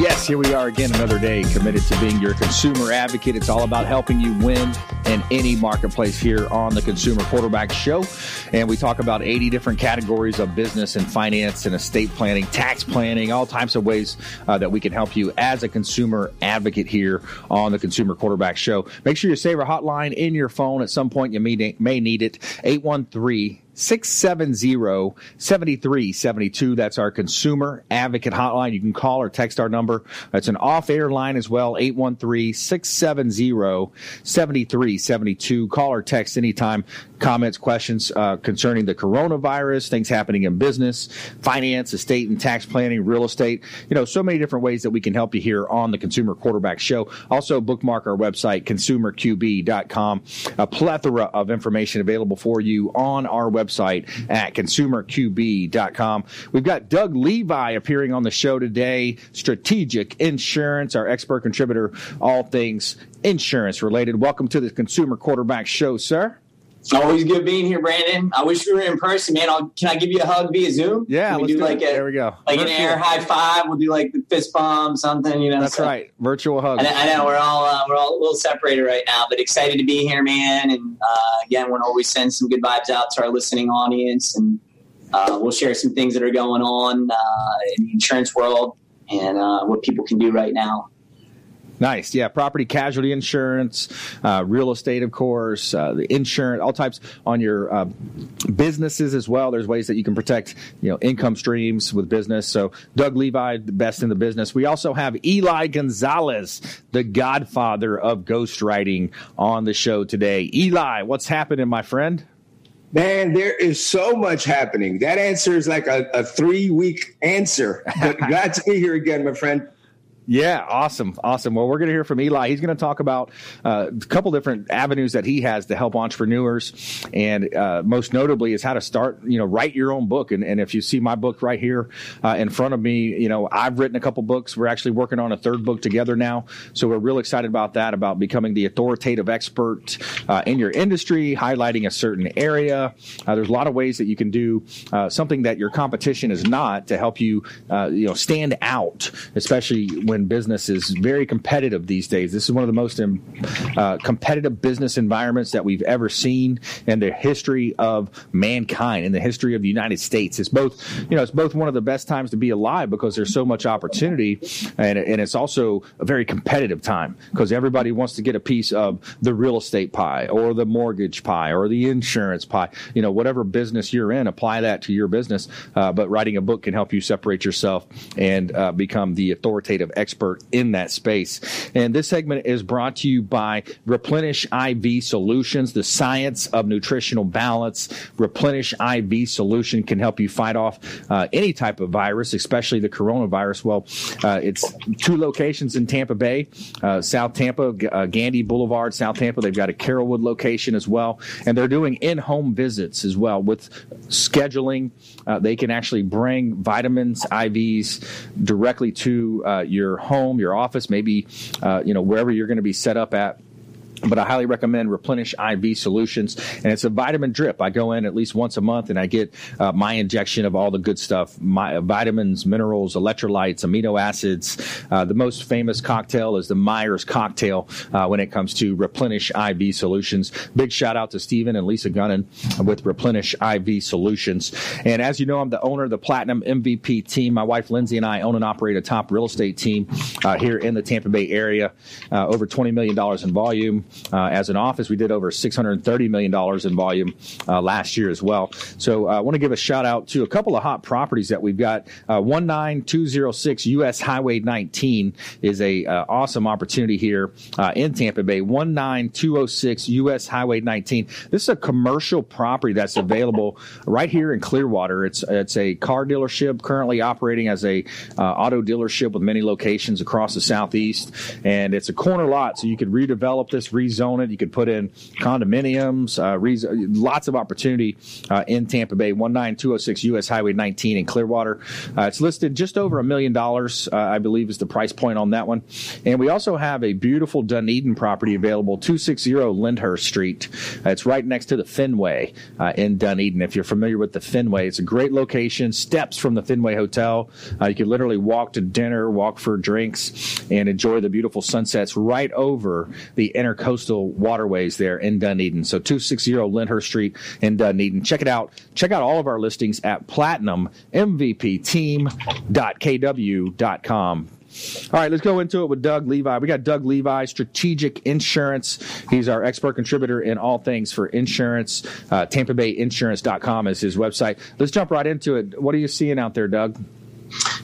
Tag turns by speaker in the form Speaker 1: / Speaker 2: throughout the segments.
Speaker 1: Yes, here we are again, another day committed to being your consumer advocate. It's all about helping you win in any marketplace here on the Consumer Quarterback Show. And we talk about 80 different categories of business and finance and estate planning, tax planning, all types of ways uh, that we can help you as a consumer advocate here on the Consumer Quarterback Show. Make sure you save our hotline in your phone. At some point, you may, may need it. 813- 670 7372. That's our consumer advocate hotline. You can call or text our number. That's an off air line as well, 813 670 7372. Call or text anytime. Comments, questions uh, concerning the coronavirus, things happening in business, finance, estate and tax planning, real estate. You know, so many different ways that we can help you here on the Consumer Quarterback Show. Also, bookmark our website, consumerqb.com. A plethora of information available for you on our website at consumerqb.com. We've got Doug Levi appearing on the show today, Strategic Insurance, our expert contributor, all things insurance related. Welcome to the Consumer Quarterback Show, sir.
Speaker 2: Always good being here, Brandon. I wish we were in person, man. I'll, can I give you a hug via Zoom?
Speaker 1: Yeah,
Speaker 2: we
Speaker 1: do,
Speaker 2: do like a,
Speaker 1: there we go.
Speaker 2: Like Virtual. an air high five. We'll do like the fist bump, something. You know,
Speaker 1: that's so, right. Virtual hug.
Speaker 2: I, I, know we're all uh, we're all a little separated right now, but excited to be here, man. And uh, again, want to always send some good vibes out to our listening audience, and uh, we'll share some things that are going on uh, in the insurance world and uh, what people can do right now
Speaker 1: Nice. Yeah. Property casualty insurance, uh, real estate, of course, uh, the insurance, all types on your uh, businesses as well. There's ways that you can protect, you know, income streams with business. So Doug Levi, the best in the business. We also have Eli Gonzalez, the godfather of ghostwriting on the show today. Eli, what's happening, my friend?
Speaker 3: Man, there is so much happening. That answer is like a, a three week answer. But glad to be here again, my friend.
Speaker 1: Yeah, awesome, awesome. Well, we're going to hear from Eli. He's going to talk about uh, a couple different avenues that he has to help entrepreneurs, and uh, most notably is how to start. You know, write your own book. And, and if you see my book right here uh, in front of me, you know, I've written a couple books. We're actually working on a third book together now, so we're real excited about that. About becoming the authoritative expert uh, in your industry, highlighting a certain area. Uh, there's a lot of ways that you can do uh, something that your competition is not to help you, you know, stand out, especially when business is very competitive these days. This is one of the most um, uh, competitive business environments that we've ever seen in the history of mankind, in the history of the United States. It's both, you know, it's both one of the best times to be alive because there's so much opportunity, and, and it's also a very competitive time because everybody wants to get a piece of the real estate pie or the mortgage pie or the insurance pie. You know, whatever business you're in, apply that to your business. Uh, but writing a book can help you separate yourself and uh, become the authoritative expert in that space. And this segment is brought to you by Replenish IV Solutions, the science of nutritional balance. Replenish IV Solution can help you fight off uh, any type of virus, especially the coronavirus. Well, uh, it's two locations in Tampa Bay, uh, South Tampa, uh, Gandy Boulevard, South Tampa. They've got a Carrollwood location as well, and they're doing in-home visits as well with scheduling. Uh, they can actually bring vitamins, IVs directly to uh, your home, your office, maybe uh, you know wherever you're going to be set up at but I highly recommend Replenish IV Solutions, and it's a vitamin drip. I go in at least once a month, and I get uh, my injection of all the good stuff: my, uh, vitamins, minerals, electrolytes, amino acids. Uh, the most famous cocktail is the Myers cocktail uh, when it comes to Replenish IV Solutions. Big shout out to Stephen and Lisa Gunnan with Replenish IV Solutions. And as you know, I'm the owner of the Platinum MVP team. My wife Lindsay and I own and operate a top real estate team uh, here in the Tampa Bay area, uh, over $20 million in volume uh, as an office. We did over $630 million in volume uh, last year as well. So uh, I want to give a shout out to a couple of hot properties that we've got. 19206 US Highway 19 is a awesome opportunity here in Tampa Bay. 19206 US Highway 19. This is a commercial property that's available right here in Clearwater. It's it's a car dealership currently operating as a uh, auto dealership with many locations across the southeast, and it's a corner lot, so you could redevelop this, rezone it. You could put in condominiums, uh, lots of opportunity uh, in Tampa Bay. 19206 U.S. Highway 19 in Clearwater. Uh, it's listed just over a million dollars, uh, I believe, is the price point on that one. And we also have a beautiful Dunedin property available, two six zero Lyndhurst Street. it's right next to the Fenway in Dunedin. If you're familiar with the Fenway, it's a great location. Steps from the Fenway Hotel. Uh, you can literally walk to dinner, walk for drinks, and enjoy the beautiful sunsets right over the intercoastal waterways there in Dunedin. So 260 Lyndhurst Street in Dunedin. Check it out. Check out all of our listings at platinummvpteam.kw.com. All right, let's go into it with Doug Levi. We got Doug Levi, Strategic Insurance. He's our expert contributor in all things for insurance. Uh, TampaBayInsurance.com is his website. Let's jump right into it. What are you seeing out there, Doug?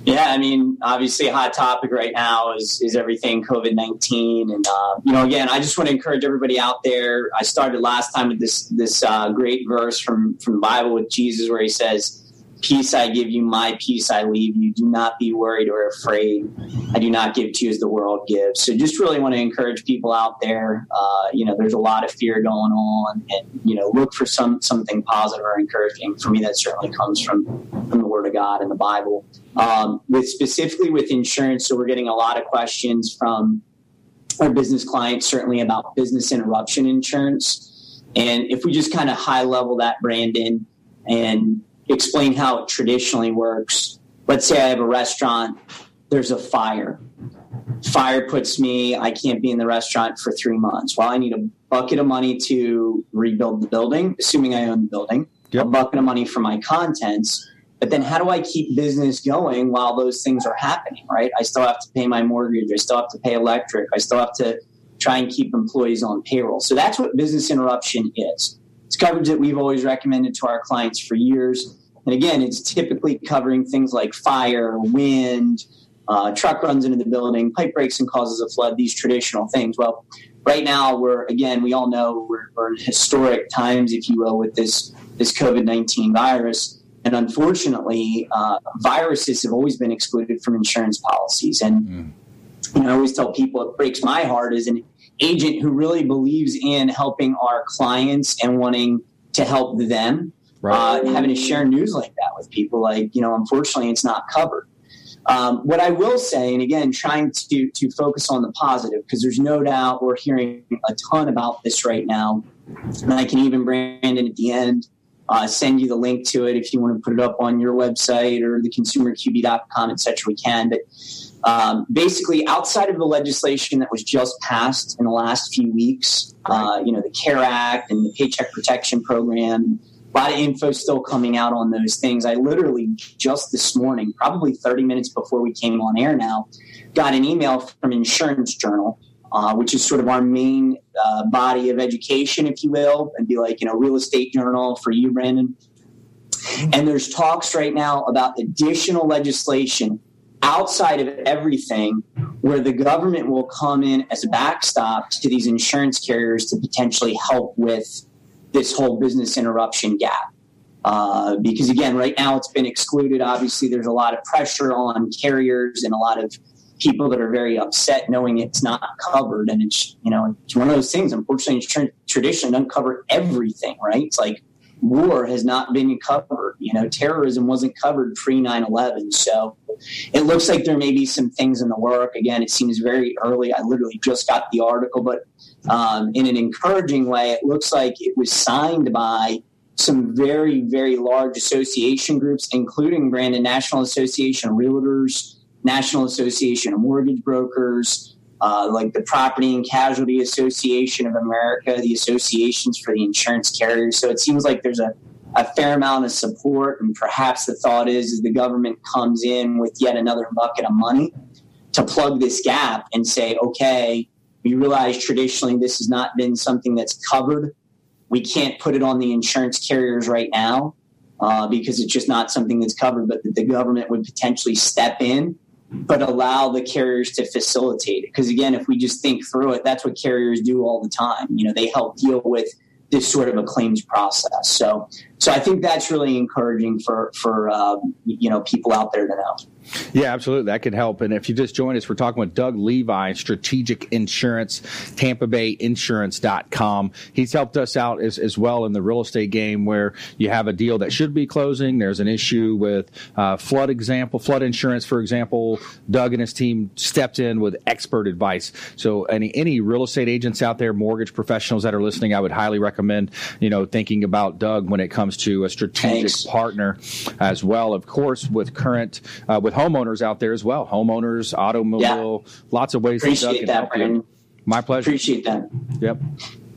Speaker 2: Yeah, I mean, obviously, a hot topic right now is is everything COVID nineteen, and uh, you know, again, I just want to encourage everybody out there. I started last time with this this uh, great verse from from Bible with Jesus, where he says, Peace I give you, my peace I leave you. Do not be worried or afraid. I do not give to you as the world gives. So just really want to encourage people out there. Uh, you know, there's a lot of fear going on, and you know, look for some something positive or encouraging. For me, that certainly comes from from God and the Bible. Um, with specifically with insurance, so we're getting a lot of questions from our business clients, certainly about business interruption insurance. And if we just kind of high level that, Brandon, and explain how it traditionally works. Let's say I have a restaurant, there's a fire. Fire puts me, I can't be in the restaurant for three months. Well, I need a bucket of money to rebuild the building, assuming I own the building, yep. a bucket of money for my contents. But then how do I keep business going while those things are happening, right? I still have to pay my mortgage, I still have to pay electric, I still have to try and keep employees on payroll. So that's what business interruption is. It's coverage that we've always recommended to our clients for years. And again, it's typically covering things like fire, wind, uh, truck runs into the building, pipe breaks and causes a flood, these traditional things. Well, right now we're again, we all know we're, we're in historic times, if you will, with this this COVID nineteen virus. And unfortunately, uh, viruses have always been excluded from insurance policies. And mm. you know, I always tell people it breaks my heart as an agent who really believes in helping our clients and wanting to help them. Right. Uh, having to share news like that with people, like you know, unfortunately, it's not covered. Um, what I will say, and again, trying to to focus on the positive, because there's no doubt we're hearing a ton about this right now, and I can even bring Brandon at the end uh, send you the link to it if you want to put it up on your website or the consumerqb.com, et cetera. We can, but um, basically, outside of the legislation that was just passed in the last few weeks, uh, you know, the CARE Act and the Paycheck Protection Program, a lot of info still coming out on those things. I literally just this morning, probably 30 minutes before we came on air now, got an email from Insurance Journal, uh, which is sort of our main uh, body of education, if you will, and be like, you know, real estate journal for you, Brandon. And there's talks right now about additional legislation outside of everything where the government will come in as a backstop to these insurance carriers to potentially help with this whole business interruption gap. Uh, because again, right now it's been excluded. Obviously, there's a lot of pressure on carriers and a lot of people that are very upset knowing it's not covered. And it's you know it's one of those things. Unfortunately, tradition traditionally doesn't cover everything. Right? It's like war has not been covered. You know, terrorism wasn't covered pre 9 11. So it looks like there may be some things in the work. Again, it seems very early. I literally just got the article, but um, in an encouraging way, it looks like it was signed by some very, very large association groups, including Brandon National Association of Realtors, National Association of Mortgage Brokers, uh, like the Property and Casualty Association of America, the associations for the insurance carriers. So it seems like there's a, a fair amount of support, and perhaps the thought is, is the government comes in with yet another bucket of money to plug this gap and say, okay, we realize traditionally this has not been something that's covered. We can't put it on the insurance carriers right now uh, because it's just not something that's covered, but that the government would potentially step in but allow the carriers to facilitate it. Because again, if we just think through it, that's what carriers do all the time. You know, they help deal with this sort of a claims process. So, so I think that's really encouraging for for um, you know people out there to know.
Speaker 1: Yeah, absolutely. That could help. And if you just joined us, we're talking with Doug Levi, Strategic Insurance, Tampa Bay Insurance.com. He's helped us out as, as well in the real estate game where you have a deal that should be closing. There's an issue with uh, flood example, flood insurance, for example. Doug and his team stepped in with expert advice. So any, any real estate agents out there, mortgage professionals that are listening, I would highly recommend, you know, thinking about Doug when it comes to a strategic Thanks. partner as well. Of course, with current, uh, with homeowners out there as well. Homeowners, automobile, yeah. lots of ways
Speaker 2: Appreciate that, Brandon.
Speaker 1: My pleasure.
Speaker 2: Appreciate that.
Speaker 1: Yep.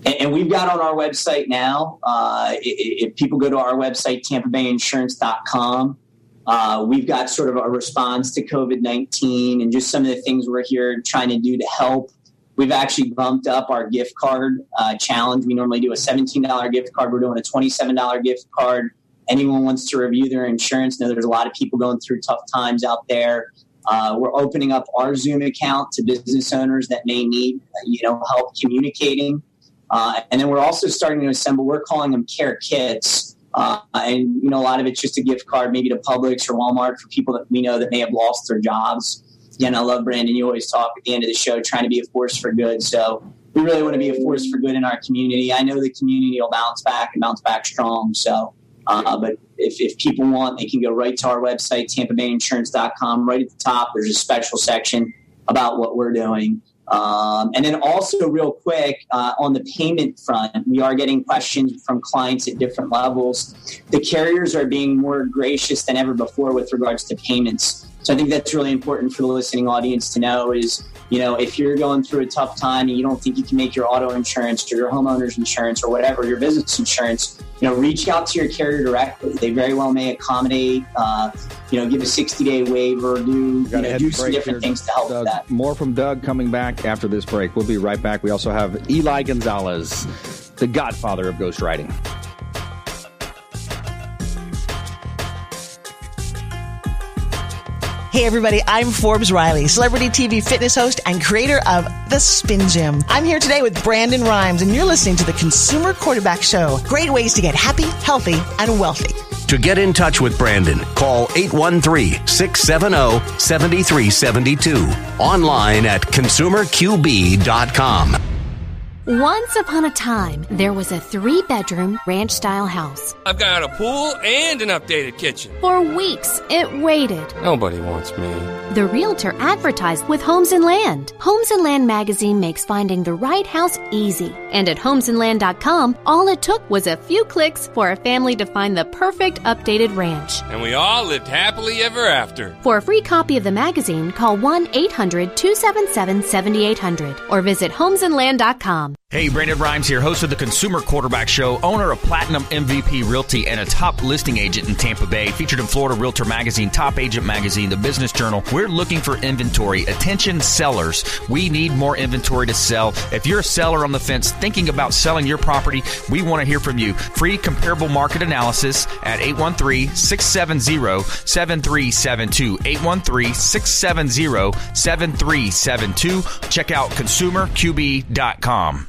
Speaker 2: And, and we've got on our website now, uh, if, if, people go to our website, tampabayinsurance.com, uh, we've got sort of a response to COVID 19 and just some of the things we're here trying to do to help. We've actually bumped up our gift card uh, challenge. We normally do a $17 gift card. We're doing a $27 gift card anyone wants to review their insurance, know there's a lot of people going through tough times out there. Uh, we're opening up our Zoom account to business owners that may need, you know, help communicating. Uh, and then we're also starting to assemble. We're calling them care kits, uh, and you know, a lot of it's just a gift card, maybe to Publix or Walmart for people that we know that may have lost their jobs. Again, I love Brandon. You always talk at the end of the show, trying to be a force for good. So we really want to be a force for good in our community. I know the community will bounce back and bounce back strong. So uh, but if, if people want, they can go right to our website, tampabayinsurance.com. Right at the top, there's a special section about what we're doing. Um, and then also, real quick, uh, on the payment front, we are getting questions from clients at different levels. The carriers are being more gracious than ever before with regards to payments. So I think that's really important for the listening audience to know is, you know, if you're going through a tough time and you don't think you can make your auto insurance or your homeowner's insurance or whatever, your business insurance, you know, reach out to your carrier directly. They very well may accommodate, uh, you know, give a 60 day waiver, do, you know, do some different things to help
Speaker 1: Doug.
Speaker 2: with that.
Speaker 1: More from Doug coming back after this break. We'll be right back. We also have Eli Gonzalez, the godfather of ghostwriting.
Speaker 4: Hey everybody, I'm Forbes Riley, celebrity TV fitness host and creator of The Spin Gym. I'm here today with Brandon Rhymes and you're listening to the Consumer Quarterback Show. Great ways to get happy, healthy, and wealthy.
Speaker 5: To get in touch with Brandon, call 813-670-7372. Online at consumerqb.com.
Speaker 6: Once upon a time, there was a three bedroom ranch style house.
Speaker 7: I've got a pool and an updated kitchen.
Speaker 6: For weeks, it waited.
Speaker 7: Nobody wants me.
Speaker 6: The realtor advertised with Homes and Land. Homes and Land magazine makes finding the right house easy. And at homesandland.com, all it took was a few clicks for a family to find the perfect updated ranch.
Speaker 7: And we all lived happily ever after.
Speaker 6: For a free copy of the magazine, call 1 800 277 7800 or visit homesandland.com.
Speaker 8: Hey, Brandon Rhymes here, host of the Consumer Quarterback Show, owner of Platinum MVP Realty, and a top listing agent in Tampa Bay, featured in Florida Realtor Magazine, Top Agent Magazine, The Business Journal. We're looking for inventory. Attention sellers. We need more inventory to sell. If you're a seller on the fence thinking about selling your property, we want to hear from you. Free comparable market analysis at 813-670-7372. 813-670-7372. Check out consumerqb.com.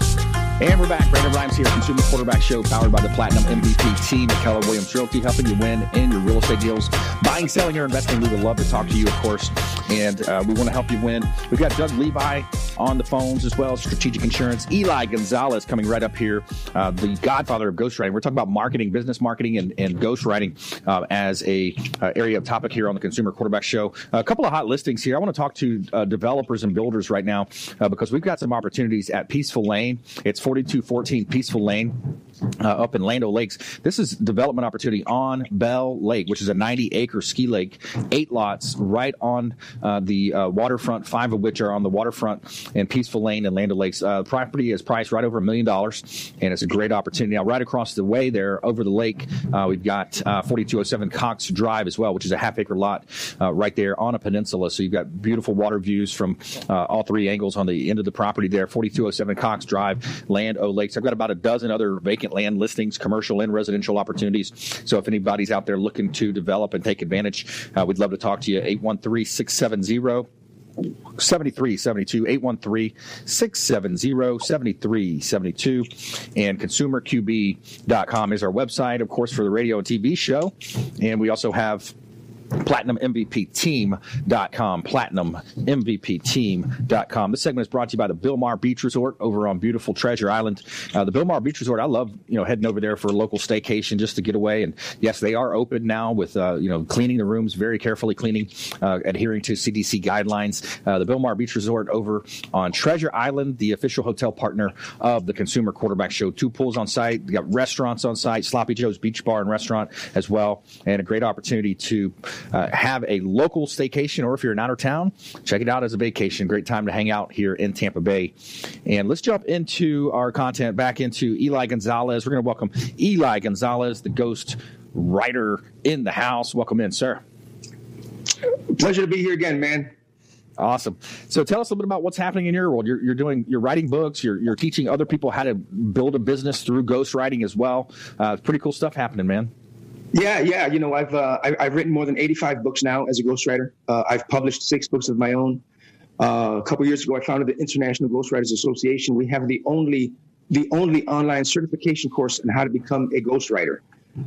Speaker 1: And we're back. Brandon Rhymes here, Consumer Quarterback Show, powered by the Platinum MVP team at Keller Williams Realty, helping you win in your real estate deals. Buying, selling, or investing, we would love to talk to you, of course. And uh, we want to help you win. We've got Doug Levi on the phones as well, Strategic Insurance. Eli Gonzalez coming right up here, uh, the godfather of ghostwriting. We're talking about marketing, business marketing, and, and ghostwriting uh, as a uh, area of topic here on the Consumer Quarterback Show. a couple of hot listings here. I want to talk to uh, developers and builders right now uh, because we've got some opportunities at Peaceful Lane. It's 4214 Peaceful Lane uh, up in Land O Lakes. This is development opportunity on Bell Lake, which is a 90 acre ski lake, eight lots right on uh, the uh, waterfront, five of which are on the waterfront in Peaceful Lane and Land O Lakes. Uh, property is priced right over a million dollars, and it's a great opportunity. Now, right across the way there, over the lake, uh, we've got uh, 4207 Cox Drive as well, which is a half acre lot right there on a peninsula. So you've got beautiful water views from all three angles on the end of the property there. 4207 Cox Drive, Land O Lakes. I've got about a dozen other vacant land listings, commercial and residential opportunities. So if anybody's out there looking to develop and take advantage, uh, we'd love to talk to you. 813 670 7372 813 670 7372 and consumerqb.com is our website of course for the radio and tv show and we also have PlatinumMVPTeam.com. PlatinumMVPTeam.com. This segment is brought to you by the Bilmar Beach Resort over on beautiful Treasure Island. Uh, the Bilmar Beach Resort, I love, you know, heading over there for a local staycation just to get away. And yes, they are open now with, uh, you know, cleaning the rooms, very carefully cleaning, uh, adhering to CDC guidelines. Uh, the Bilmar Beach Resort over on Treasure Island, the official hotel partner of the Consumer Quarterback Show. Two pools on site. Got restaurants on site, Sloppy Joe's Beach Bar and Restaurant as well. And a great opportunity to uh, have a local staycation, or if you're in outer town, check it out as a vacation. Great time to hang out here in Tampa Bay. And let's jump into our content back into Eli Gonzalez. We're going to welcome Eli Gonzalez, the ghost writer in the house. Welcome in, sir.
Speaker 3: Pleasure to be here again, man.
Speaker 1: Awesome. So tell us a little bit about what's happening in your world. You're, you're doing, you're writing books. You're, you're teaching other people how to build a business through ghostwriting as well. Uh, pretty cool stuff happening, man.
Speaker 3: Yeah, yeah. You know, I've uh, I, have written more than 85 books now as a ghostwriter. Uh, I've published six books of my own. Uh, a couple years ago, I founded the International Ghostwriters Association. We have the only the only online certification course on how to become a ghostwriter.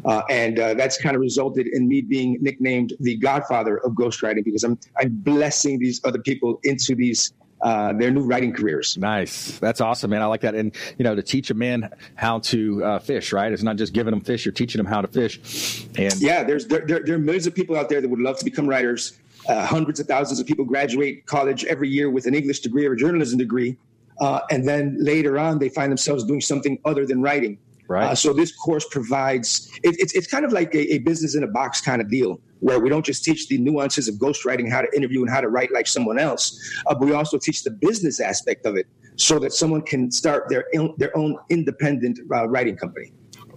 Speaker 3: Uh, and uh, that's kind of resulted in me being nicknamed the godfather of ghostwriting because I'm I'm blessing these other people into these uh, their new writing careers.
Speaker 1: Nice. That's awesome, man. I like that. And, you know, to teach a man how to uh, fish, right? It's not just giving them fish, you're teaching them how to fish. And
Speaker 3: yeah, there's there, there, there are millions of people out there that would love to become writers. Uh, hundreds of thousands of people graduate college every year with an English degree or a journalism degree. Uh, and then later on, they find themselves doing something other than writing.
Speaker 1: Right. Uh,
Speaker 3: so this course provides it, it's it's kind of like a, a, business in a box kind of deal where we don't just teach the nuances of ghostwriting, how to interview and how to write like someone else, uh, but we also teach the business aspect of it so that someone can start their their own independent uh, writing company.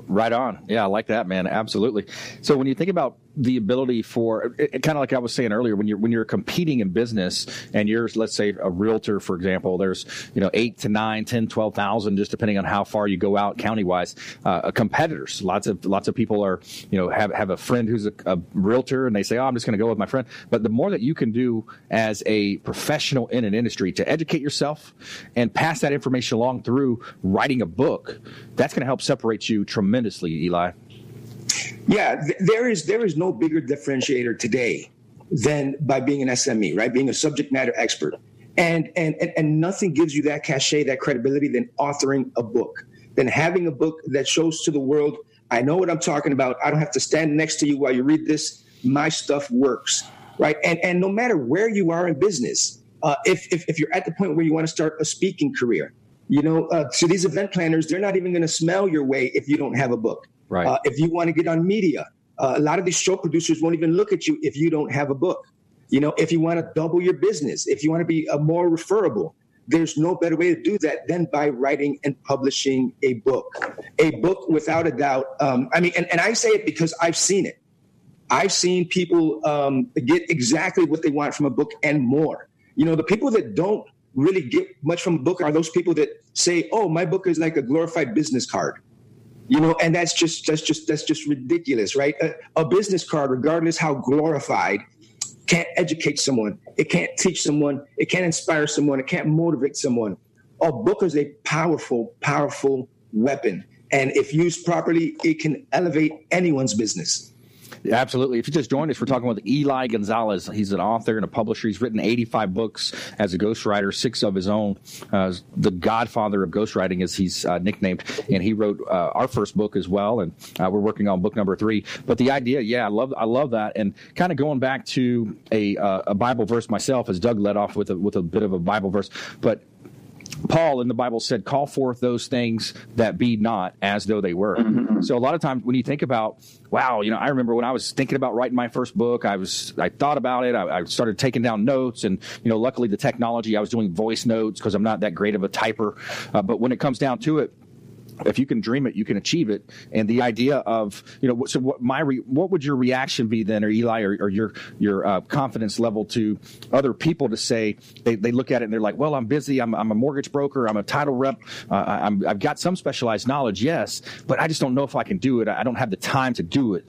Speaker 1: Right on. Yeah, I like that, man. Absolutely. So when you think about the ability for kind of like I was saying earlier, when you're when you're competing in business and you're let's say a realtor, for example, there's you know eight to nine, ten, twelve thousand, just depending on how far you go out county wise. Uh, competitors. Lots of lots of people are you know have have a friend who's a, a realtor and they say, oh, I'm just going to go with my friend. But the more that you can do as a professional in an industry to educate yourself and pass that information along through writing a book, that's going to help separate you tremendously, Eli.
Speaker 3: Yeah, th- there is there is no bigger differentiator today than by being an SME, right? Being a subject matter expert. And and and, and nothing gives you that cachet, that credibility than authoring a book, than having a book that shows to the world, I know what I'm talking about. I don't have to stand next to you while you read this. My stuff works, right? And and no matter where you are in business, uh, if, if if you're at the point where you want to start a speaking career, you know, uh, so these event planners, they're not even going to smell your way if you don't have a book.
Speaker 1: Right. Uh,
Speaker 3: if you want to get on media, uh, a lot of these show producers won't even look at you if you don't have a book. You know, if you want to double your business, if you want to be a uh, more referable, there's no better way to do that than by writing and publishing a book. A book, without a doubt. Um, I mean, and, and I say it because I've seen it. I've seen people um, get exactly what they want from a book and more. You know, the people that don't really get much from a book are those people that say, "Oh, my book is like a glorified business card." You know, and that's just that's just that's just ridiculous, right? A, a business card, regardless how glorified, can't educate someone. It can't teach someone. It can't inspire someone. It can't motivate someone. A book is a powerful, powerful weapon, and if used properly, it can elevate anyone's business.
Speaker 1: Absolutely. If you just joined us, we're talking with Eli Gonzalez. He's an author and a publisher. He's written 85 books as a ghostwriter, six of his own. Uh, the godfather of ghostwriting, as he's uh, nicknamed. And he wrote uh, our first book as well. And uh, we're working on book number three. But the idea, yeah, I love, I love that. And kind of going back to a, uh, a Bible verse myself, as Doug led off with a, with a bit of a Bible verse. But Paul in the Bible said, "Call forth those things that be not as though they were." Mm-hmm. So a lot of times when you think about, wow, you know, I remember when I was thinking about writing my first book, I was I thought about it, I, I started taking down notes, and you know, luckily the technology, I was doing voice notes because I'm not that great of a typer. Uh, but when it comes down to it, if you can dream it, you can achieve it. And the idea of you know, so what my re, what would your reaction be then, or Eli, or, or your your uh, confidence level to other people to say they, they look at it and they're like, well, I'm busy, I'm, I'm a mortgage broker, I'm a title rep, uh, I'm, I've got some specialized knowledge, yes, but I just don't know if I can do it. I don't have the time to do it.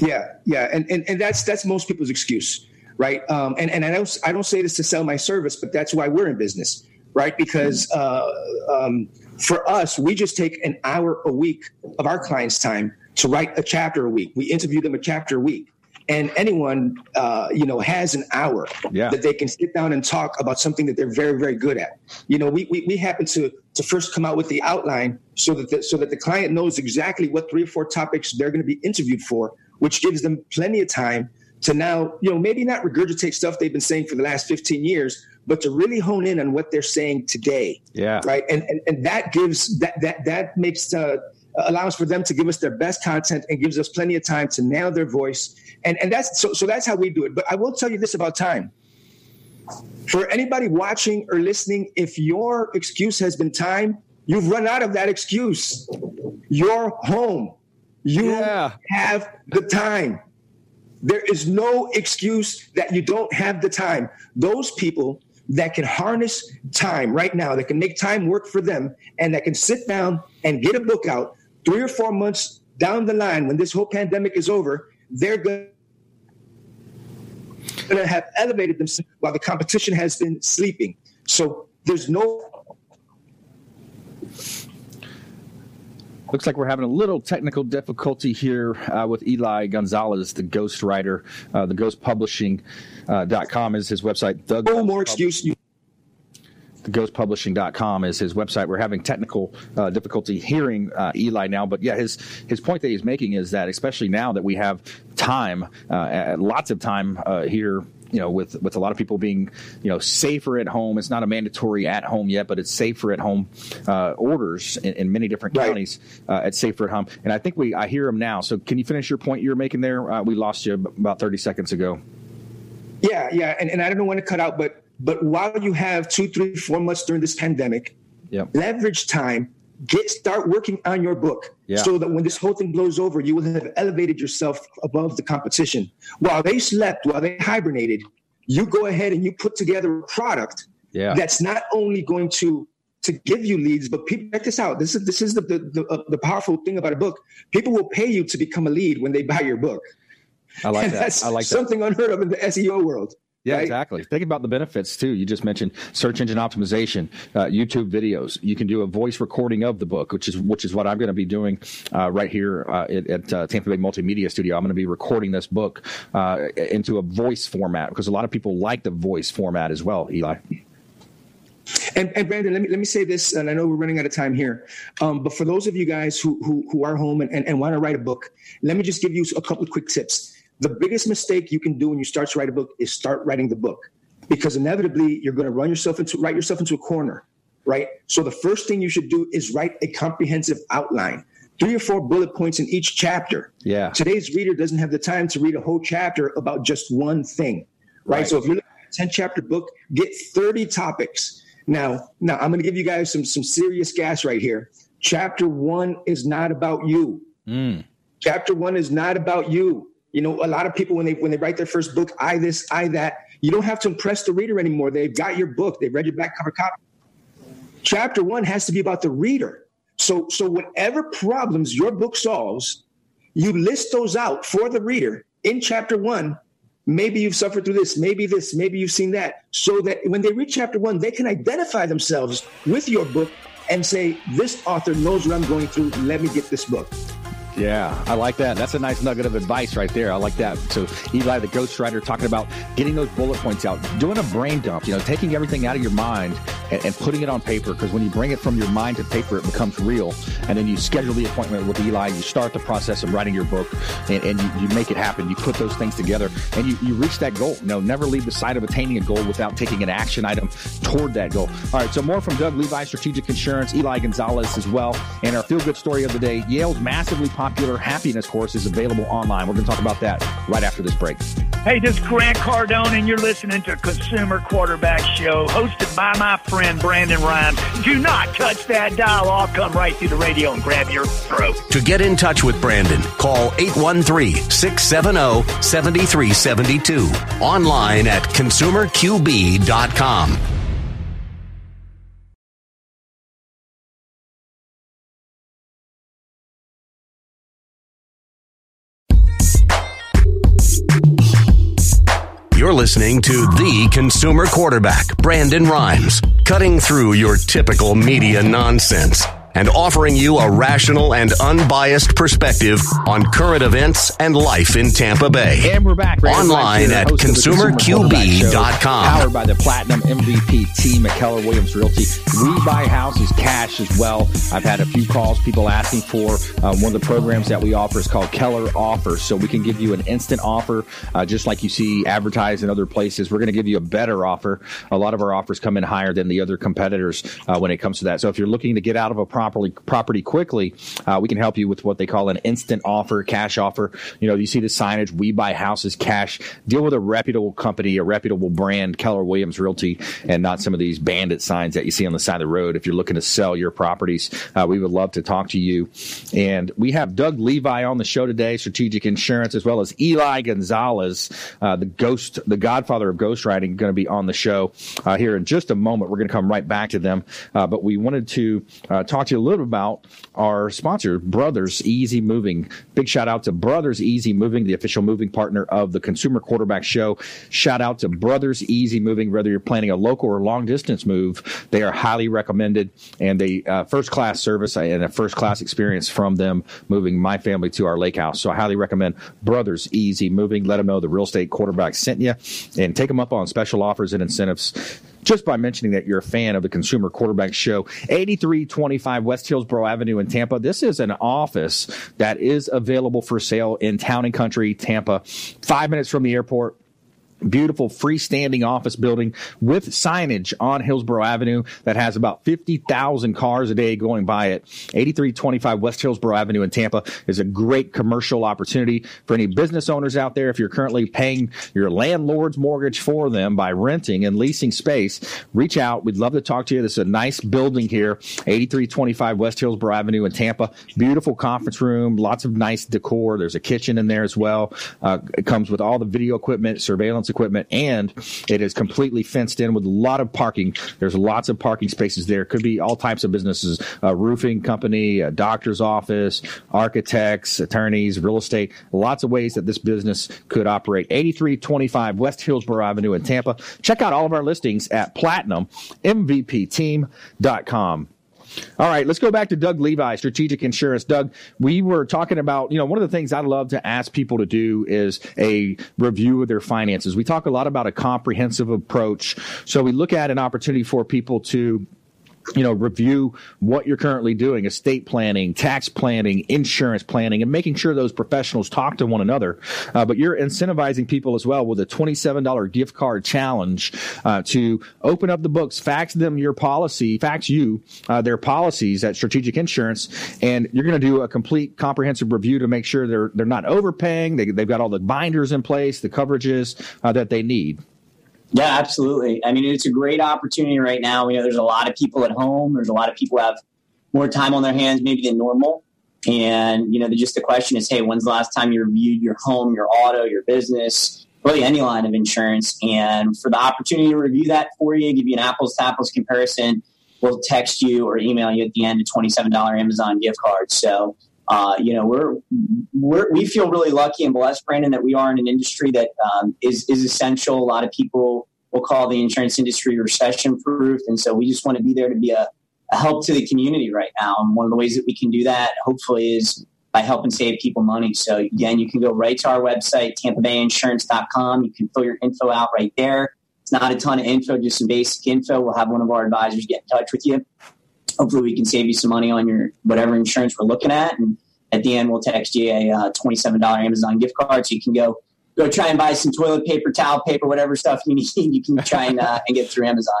Speaker 3: Yeah, yeah, and and, and that's that's most people's excuse, right? Um, and and I don't I don't say this to sell my service, but that's why we're in business, right? Because uh, um, for us, we just take an hour a week of our clients' time to write a chapter a week. We interview them a chapter a week. And anyone, uh, you know, has an hour yeah. that they can sit down and talk about something that they're very, very good at. You know, we, we, we happen to to first come out with the outline so that the, so that the client knows exactly what three or four topics they're going to be interviewed for, which gives them plenty of time to now, you know, maybe not regurgitate stuff they've been saying for the last 15 years, but to really hone in on what they're saying today.
Speaker 1: Yeah.
Speaker 3: Right. And and, and that gives that that that makes uh, allows for them to give us their best content and gives us plenty of time to nail their voice. And and that's so so that's how we do it. But I will tell you this about time. For anybody watching or listening, if your excuse has been time, you've run out of that excuse. You're home. You yeah. have the time. There is no excuse that you don't have the time. Those people that can harness time right now, that can make time work for them, and that can sit down and get a book out three or four months down the line when this whole pandemic is over, they're going to have elevated themselves while the competition has been sleeping. So there's no
Speaker 1: Looks like we're having a little technical difficulty here uh, with Eli Gonzalez, the ghostwriter. Uh, the ghostpublishing.com uh, is his website.
Speaker 3: The no more excuse. You-
Speaker 1: ghostpublishing.com is his website. We're having technical uh, difficulty hearing uh, Eli now, but yeah, his his point that he's making is that especially now that we have time, uh, lots of time uh, here you know, with with a lot of people being, you know, safer at home. It's not a mandatory at home yet, but it's safer at home uh, orders in, in, many different right. counties uh, at safer at home. And I think we I hear them now. So can you finish your point you were making there? Uh, we lost you about thirty seconds ago.
Speaker 3: Yeah, yeah, and, and I don't want to cut out, but but while you have two, three, four months during this pandemic, yep. leverage time get start working on your book yeah. so that when this whole thing blows over you will have elevated yourself above the competition while they slept while they hibernated you go ahead and you put together a product yeah. that's not only going to to give you leads but people check this out this is this is the the, the, uh, the powerful thing about a book people will pay you to become a lead when they buy your book
Speaker 1: i like and that i like that.
Speaker 3: something unheard of in the seo world
Speaker 1: yeah, right? exactly. Think about the benefits too. You just mentioned search engine optimization, uh, YouTube videos. You can do a voice recording of the book, which is which is what I'm going to be doing uh, right here uh, at, at uh, Tampa Bay Multimedia Studio. I'm going to be recording this book uh, into a voice format because a lot of people like the voice format as well. Eli.
Speaker 3: And, and, Brandon, let me let me say this, and I know we're running out of time here, um, but for those of you guys who who, who are home and, and, and want to write a book, let me just give you a couple of quick tips the biggest mistake you can do when you start to write a book is start writing the book because inevitably you're going to run yourself into write yourself into a corner right? So the first thing you should do is write a comprehensive outline. Three or four bullet points in each chapter.
Speaker 1: Yeah.
Speaker 3: Today's reader doesn't have the time to read a whole chapter about just one thing right, right. so if you're looking at a 10 chapter book get 30 topics. Now now i'm going to give you guys some some serious gas right here. Chapter one is not about you. Mm. chapter one is not about you you know, a lot of people when they when they write their first book, I this, I that. You don't have to impress the reader anymore. They've got your book. They've read your back cover copy. Chapter one has to be about the reader. So so whatever problems your book solves, you list those out for the reader in chapter one. Maybe you've suffered through this, maybe this, maybe you've seen that, so that when they read chapter one, they can identify themselves with your book and say, This author knows what I'm going through. Let me get this book.
Speaker 1: Yeah, I like that. That's a nice nugget of advice right there. I like that. So Eli, the ghostwriter, talking about getting those bullet points out, doing a brain dump, you know, taking everything out of your mind and, and putting it on paper. Because when you bring it from your mind to paper, it becomes real. And then you schedule the appointment with Eli. You start the process of writing your book, and, and you, you, make it happen. You put those things together, and you, you reach that goal. No, never leave the side of attaining a goal without taking an action item toward that goal. All right, so more from Doug Levi, Strategic Insurance, Eli Gonzalez as well, and our feel good story of the day. Yale's massively popular happiness course is available online. We're going to talk about that right after this break.
Speaker 9: Hey, this is Grant Cardone, and you're listening to Consumer Quarterback Show, hosted by my friend Brandon Rhymes. Do not touch that dial. I'll come right through the radio and grab your throat.
Speaker 5: To get in touch with Brandon, call 813-670-7372. Online at consumerqb.com. You're listening to the consumer quarterback, Brandon Rhymes, cutting through your typical media nonsense and offering you a rational and unbiased perspective on current events and life in Tampa Bay.
Speaker 1: And we're back.
Speaker 5: Online at consumerqb.com.
Speaker 1: Powered by the Platinum MVP team at Keller Williams Realty. We buy houses cash as well. I've had a few calls, people asking for um, one of the programs that we offer is called Keller Offers. So we can give you an instant offer, uh, just like you see advertised in other places. We're going to give you a better offer. A lot of our offers come in higher than the other competitors uh, when it comes to that. So if you're looking to get out of a properly property quickly, uh, we can help you with what they call an instant offer, cash offer. You know, you see the signage, we buy houses cash. Deal with a reputable company, a reputable brand, Keller Williams Realty, and not some of these bandit signs that you see on the side of the road. If you're looking to sell your properties, uh, we would love to talk to you. And we have Doug Levi on the show today, Strategic Insurance, as well as Eli Gonzalez, uh, the ghost, the godfather of ghostwriting, going to be on the show uh, here in just a moment. We're going to come right back to them. Uh, but we wanted to uh, talk to you a little about our sponsor, Brothers Easy Moving. Big shout out to Brothers Easy Moving, the official moving partner of the Consumer Quarterback Show. Shout out to Brothers Easy Moving, whether you're planning a local or long distance move, they are highly recommended and they uh, first class service and a first class experience from them moving my family to our lake house. So I highly recommend Brothers Easy Moving. Let them know the real estate quarterback sent you and take them up on special offers and incentives just by mentioning that you're a fan of the Consumer Quarterback Show. 8325 West Hillsborough Avenue in Tampa. This is an office that is available for sale in Town and Country, Tampa. Five minutes from the airport beautiful freestanding office building with signage on Hillsborough Avenue that has about 50,000 cars a day going by it. 8325 West Hillsborough Avenue in Tampa is a great commercial opportunity for any business owners out there. If you're currently paying your landlord's mortgage for them by renting and leasing space, reach out. We'd love to talk to you. This is a nice building here, 8325 West Hillsborough Avenue in Tampa. Beautiful conference room, lots of nice decor. There's a kitchen in there as well. Uh, it comes with all the video equipment, surveillance equipment, and it is completely fenced in with a lot of parking. There's lots of parking spaces there. Could be all types of businesses, a roofing company, a doctor's office, architects, attorneys, real estate, lots of ways that this business could operate. 8325 West Hillsborough Avenue in Tampa. Check out all of our listings at platinummvpteam.com. All right, let's go back to Doug Levi, Strategic Insurance. Doug, we were talking about, you know, one of the things I love to ask people to do is a review of their finances. We talk a lot about a comprehensive approach. So we look at an opportunity for people to you know, review what you're currently doing, estate planning, tax planning, insurance planning, and making sure those professionals talk to one another. Uh, but you're incentivizing people as well with a $27 gift card challenge uh, to open up the books, fax them your policy, fax you uh, their policies at Strategic Insurance, and you're going to do a complete comprehensive review to make sure they're they're not overpaying. They, they've got all the binders in place, the coverages uh, that they need.
Speaker 2: Yeah, absolutely. I mean, it's a great opportunity right now. We know, there's a lot of people at home. There's a lot of people have more time on their hands maybe than normal. And, you know, the, just the question is, hey, when's the last time you reviewed your home, your auto, your business, really any line of insurance? And for the opportunity to review that for you, give you an apples to apples comparison, we'll text you or email you at the end a $27 Amazon gift card. So, uh, you know, we're, we're, we feel really lucky and blessed, Brandon, that we are in an industry that um, is is essential. A lot of people will call the insurance industry recession proof, and so we just want to be there to be a, a help to the community right now. And one of the ways that we can do that, hopefully, is by helping save people money. So again, you can go right to our website, tampabayinsurance.com. You can fill your info out right there It's not a ton of info, just some basic info. We'll have one of our advisors get in touch with you. Hopefully, we can save you some money on your whatever insurance we're looking at. And at the end, we'll text you a uh, $27 Amazon gift card so you can go go try and buy some toilet paper, towel paper, whatever stuff you need. You can try and, uh, and get through Amazon.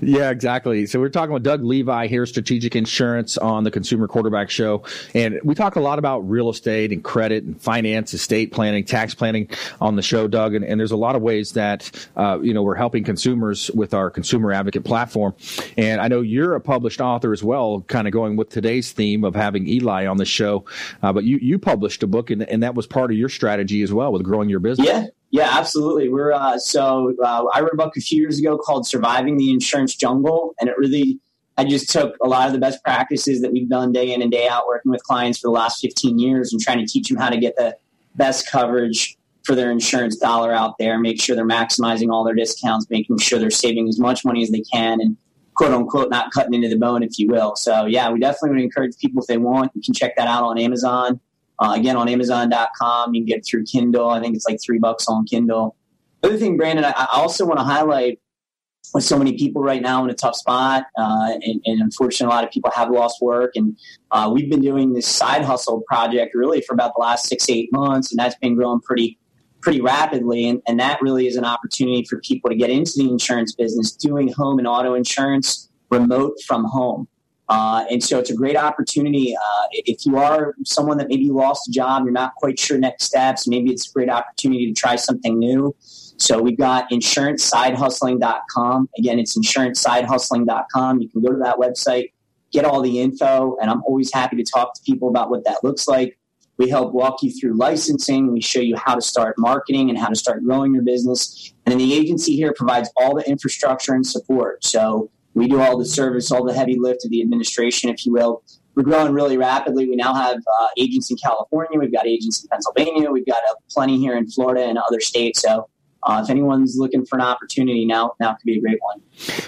Speaker 1: Yeah, exactly. So we're talking with Doug Levi here, Strategic Insurance on the Consumer Quarterback Show, and we talk a lot about real estate and credit and finance, estate planning, tax planning on the show, Doug. And, and there's a lot of ways that uh, you know we're helping consumers with our Consumer Advocate platform. And I know you're a published author as well, kind of going with today's theme of having Eli on the show. Uh, but you you published a book, and, and that was part of your strategy as well with growing your business.
Speaker 2: Yeah, yeah, absolutely. We're uh, so uh, I wrote a book a few years ago called "Surviving the Insurance Jungle," and it really I just took a lot of the best practices that we've done day in and day out working with clients for the last 15 years and trying to teach them how to get the best coverage for their insurance dollar out there, make sure they're maximizing all their discounts, making sure they're saving as much money as they can, and quote unquote not cutting into the bone, if you will. So yeah, we definitely would encourage people if they want, you can check that out on Amazon. Uh, again, on Amazon.com, you can get it through Kindle. I think it's like three bucks on Kindle. Other thing, Brandon, I, I also want to highlight with so many people right now in a tough spot, uh, and, and, unfortunately, a lot of people have lost work. And uh, we've been doing this side hustle project really for about the last six, eight months, and that's been growing pretty, pretty rapidly. And, and that really is an opportunity for people to get into the insurance business, doing home and auto insurance remote from home. Uh, and so it's a great opportunity. Uh, if you are someone that maybe you lost a job, you're not quite sure next steps, maybe it's a great opportunity to try something new. So we've got insurancesidehustling.com. Again, it's insurancesidehustling.com. You can go to that website, get all the info, and I'm always happy to talk to people about what that looks like. We help walk you through licensing. We show you how to start marketing and how to start growing your business. And then the agency here provides all the infrastructure and support. So we do all the service, all the heavy lift of the administration, if you will. We're growing really rapidly. We now have uh, agents in California. We've got agents in Pennsylvania. We've got uh, plenty here in Florida and other states. So uh, if anyone's looking for an opportunity now, now could be a great one.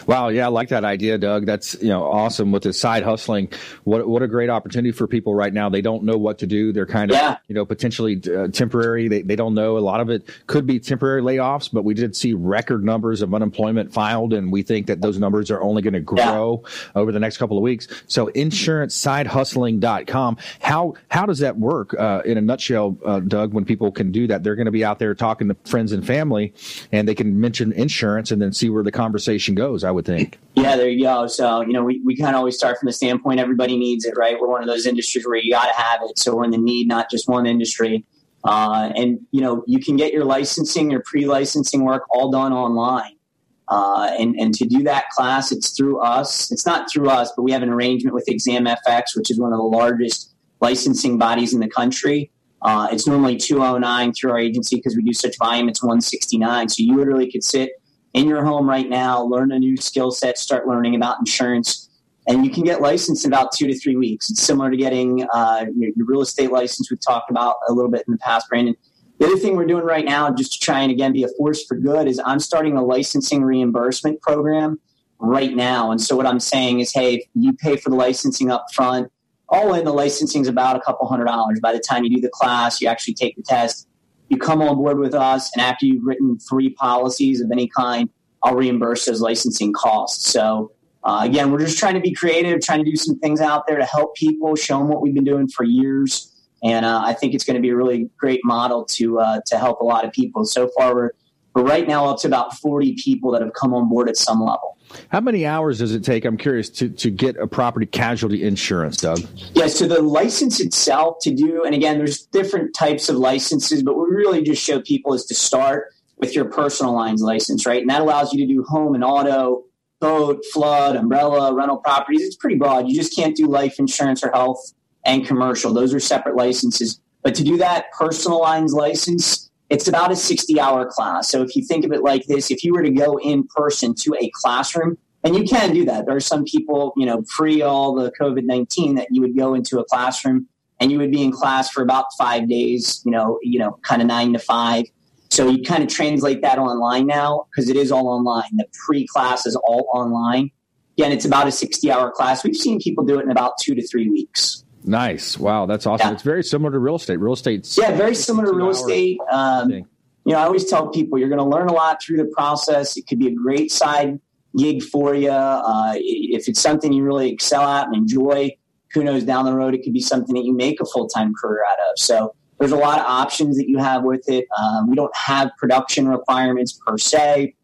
Speaker 1: Wow, yeah, I like that idea, Doug. That's you know awesome with the side hustling. What what a great opportunity for people right now. They don't know what to do. They're kind of yeah. you know potentially uh, temporary. They they don't know. A lot of it could be temporary layoffs, but we did see record numbers of unemployment filed, and we think that those numbers are only going to grow yeah. over the next couple of weeks. So insurancesidehustling.com. How how does that work uh, in a nutshell, uh, Doug? When people can do that, they're going to be out there talking to friends and family, and they can mention insurance and then see where the conversation goes, I would think.
Speaker 2: Yeah, there you go. So, you know, we, we kind of always start from the standpoint everybody needs it, right? We're one of those industries where you got to have it. So we're in the need, not just one industry. Uh, and, you know, you can get your licensing, your pre licensing work all done online. Uh, and, and to do that class, it's through us. It's not through us, but we have an arrangement with ExamFX, which is one of the largest licensing bodies in the country. Uh, it's normally 209 through our agency because we do such volume. It's 169. So you literally could sit in your home right now, learn a new skill set, start learning about insurance, and you can get licensed in about two to three weeks. It's similar to getting uh, your, your, real estate license we've talked about a little bit in the past, Brandon. The other thing we're doing right now, just to try and again be a force for good, is I'm starting a licensing reimbursement program right now. And so what I'm saying is, hey, you pay for the licensing up front. All in, the licensing is about a couple hundred dollars. By the time you do the class, you actually take the test you come on board with us, and after you've written three policies of any kind, I'll reimburse those licensing costs. So, uh, again, we're just trying to be creative, trying to do some things out there to help people, show them what we've been doing for years. And uh, I think it's going to be a really great model to uh, to help a lot of people. So far, we're, we're right now up to about 40 people that have come on board at some level.
Speaker 1: How many hours does it take? I'm curious to, to get a property casualty insurance, Doug.
Speaker 2: Yeah, so the license itself to do, and again, there's different types of licenses, but we really just show people is to start with your personal lines license, right? And that allows you to do home and auto, boat, flood, umbrella, rental properties. It's pretty broad. You just can't do life insurance or health and commercial. Those are separate licenses. But to do that personal lines license, it's about a 60 hour class. So if you think of it like this, if you were to go in person to a classroom, and you can do that. There are some people, you know, pre all the COVID 19 that you would go into a classroom and you would be in class for about five days, you know, you know, kind of nine to five. So you kind of translate that online now because it is all online. The pre class is all online. Again, it's about a 60 hour class. We've seen people do it in about two to three weeks.
Speaker 1: Nice. Wow, that's awesome. Yeah. It's very similar to real estate. Real estate.
Speaker 2: Yeah, very similar to real estate. Um, you know, I always tell people you're going to learn a lot through the process. It could be a great side gig for you. Uh, if it's something you really excel at and enjoy, who knows down the road, it could be something that you make a full time career out of. So there's a lot of options that you have with it. Um, we don't have production requirements per se.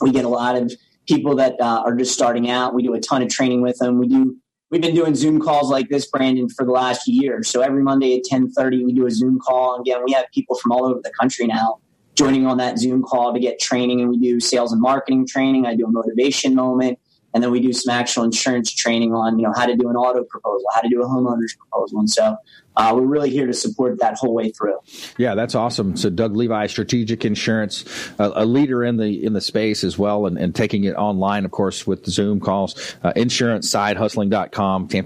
Speaker 2: We get a lot of people that uh, are just starting out. We do a ton of training with them. We do. We've been doing Zoom calls like this, Brandon, for the last year. So every Monday at 10:30, we do a Zoom call. And again, we have people from all over the country now joining on that Zoom call to get training. And we do sales and marketing training. I do a motivation moment. And then we do some actual insurance training on, you know, how to do an auto proposal, how to do a homeowner's proposal. And so uh, we're really here to support that whole way through.
Speaker 1: Yeah, that's awesome. So Doug Levi, Strategic Insurance, a leader in the in the space as well, and, and taking it online, of course, with Zoom calls. Uh,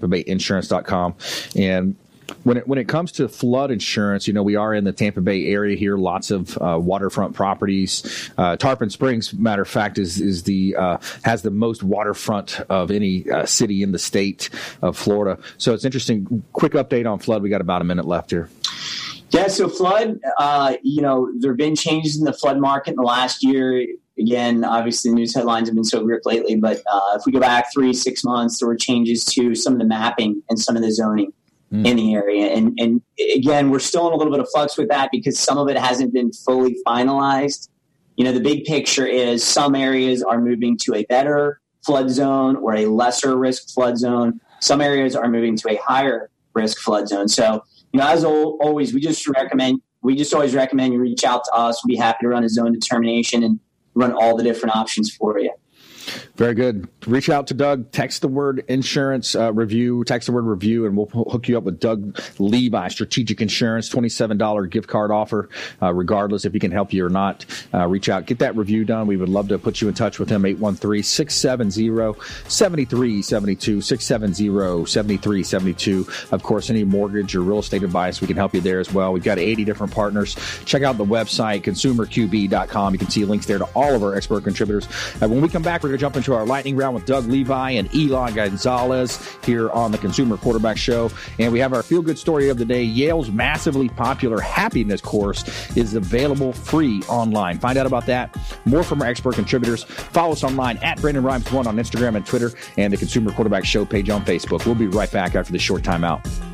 Speaker 1: Bay Insurance.com, and when it when it comes to flood insurance, you know we are in the Tampa Bay area here. Lots of uh, waterfront properties. Uh, Tarpon Springs, matter of fact, is is the uh, has the most waterfront of any uh, city in the state of Florida. So it's interesting. Quick update on flood. We got about a minute left here.
Speaker 2: Yeah, so flood. Uh, you know, there have been changes in the flood market in the last year. Again, obviously, the news headlines have been so gripped lately. But uh, if we go back three, six months, there were changes to some of the mapping and some of the zoning mm. in the area. And, and again, we're still in a little bit of flux with that because some of it hasn't been fully finalized. You know, the big picture is some areas are moving to a better flood zone or a lesser risk flood zone. Some areas are moving to a higher risk flood zone. So, you know, as always, we just recommend, we just always recommend you reach out to us. We'll be happy to run a zone determination and run all the different options for you.
Speaker 1: Very good. Reach out to Doug. Text the word insurance uh, review. Text the word review, and we'll hook you up with Doug Levi, Strategic Insurance, twenty-seven dollar gift card offer. Uh, regardless if he can help you or not, uh, reach out. Get that review done. We would love to put you in touch with him. 813-670-7372, 670-7372. Of course, any mortgage or real estate advice, we can help you there as well. We've got 80 different partners. Check out the website, consumerqb.com. You can see links there to all of our expert contributors. And when we come back, we're going to jump into our lightning round with Doug Levi and Eli Gonzalez here on the Consumer Quarterback Show. And we have our feel good story of the day. Yale's massively popular happiness course is available free online. Find out about that. More from our expert contributors. Follow us online at Brandon Rhymes1 on Instagram and Twitter and the Consumer Quarterback Show page on Facebook. We'll be right back after this short timeout.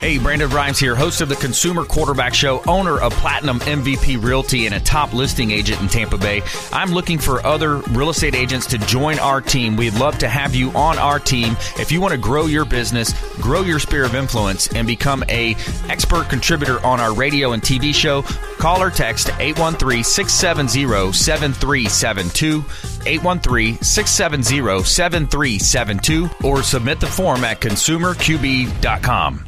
Speaker 8: Hey, Brandon Rhymes here, host of the Consumer Quarterback Show, owner of Platinum MVP Realty, and a top listing agent in Tampa Bay. I'm looking for other real estate agents to join our team. We'd love to have you on our team. If you want to grow your business, grow your sphere of influence, and become a expert contributor on our radio and TV show, call or text 813-670-7372, 813-670-7372, or submit the form at consumerqb.com.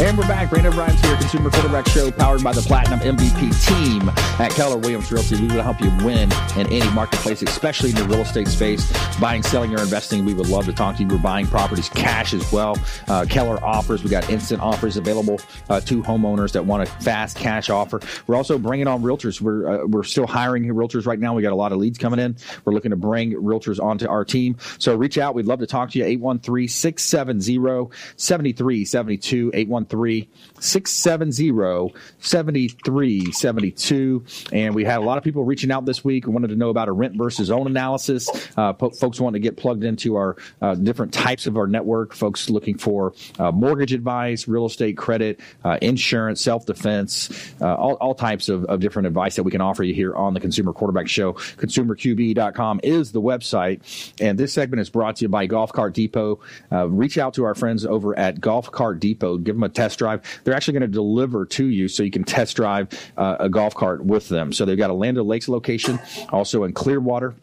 Speaker 1: And we're back. Brandon Rhymes here, Consumer Quarterback Show, powered by the Platinum MVP team at Keller Williams Realty. We will help you win in any marketplace, especially in the real estate space, buying, selling, or investing. We would love to talk to you. We're buying properties cash as well. Uh, Keller offers. We got instant offers available uh, to homeowners that want a fast cash offer. We're also bringing on realtors. We're uh, we're still hiring realtors right now. We got a lot of leads coming in. We're looking to bring realtors onto our team. So reach out. We'd love to talk to you. 813 670 7372. 813 413 670 7372. And we had a lot of people reaching out this week. wanted to know about a rent versus own analysis. Uh, po- folks want to get plugged into our uh, different types of our network. Folks looking for uh, mortgage advice, real estate credit, uh, insurance, self defense, uh, all, all types of, of different advice that we can offer you here on the Consumer Quarterback Show. ConsumerQB.com is the website. And this segment is brought to you by Golf Cart Depot. Uh, reach out to our friends over at Golf Cart Depot. Give them a test drive. They're actually going to deliver to you so you can test drive uh, a golf cart with them. So they've got a Land Lakes location, also in Clearwater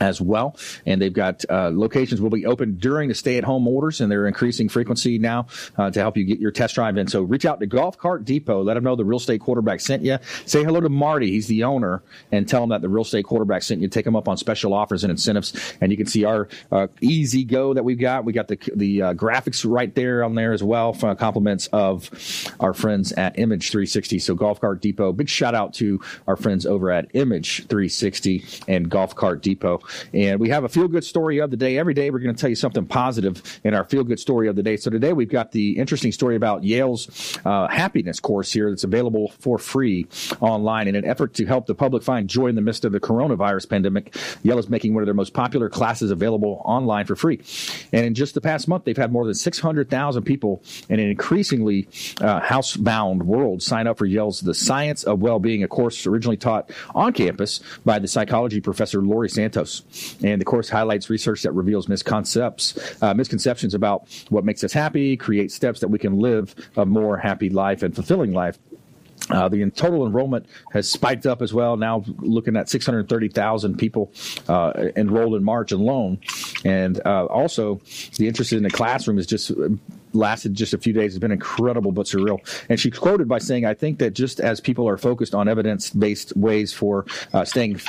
Speaker 1: as well. And they've got uh, locations will be open during the stay at home orders, and they're increasing frequency now uh, to help you get your test drive in. So reach out to Golf Cart Depot. Let them know the real estate quarterback sent you. Say hello to Marty. He's the owner, and tell him that the real estate quarterback sent you. Take them up on special offers and incentives. And you can see our uh, E-Z-GO that we've got. We got the the uh, graphics right there on there as well for compliments of our friends at Image 360. So Golf Cart Depot. Big shout out to our friends over at Image 360 and Golf Cart Depot. And we have a feel good story of the day. Every day we're going to tell you something positive in our feel good story of the day. So today we've got the interesting story about Yale's uh, happiness course here that's available for free online in an effort to help the public find joy in the midst of the coronavirus pandemic. Yale is making one of their most popular classes available online for free. And in just the past month, they've had more than 600,000 people in an increasingly uh, housebound world sign up for Yale's The Science of Well-Being, a course originally taught on campus by the psychology professor Laurie Santos. And the course highlights research that reveals misconceptions, uh, misconceptions about what makes us happy, create steps that we can live a more happy life and fulfilling life. Uh, the total enrollment has spiked up as well. Now looking at 630,000 people uh, enrolled in March alone, and uh, also the interest in the classroom is just lasted just a few days has been incredible but surreal. And she's quoted by saying, I think that just as people are focused on evidence based ways for uh, staying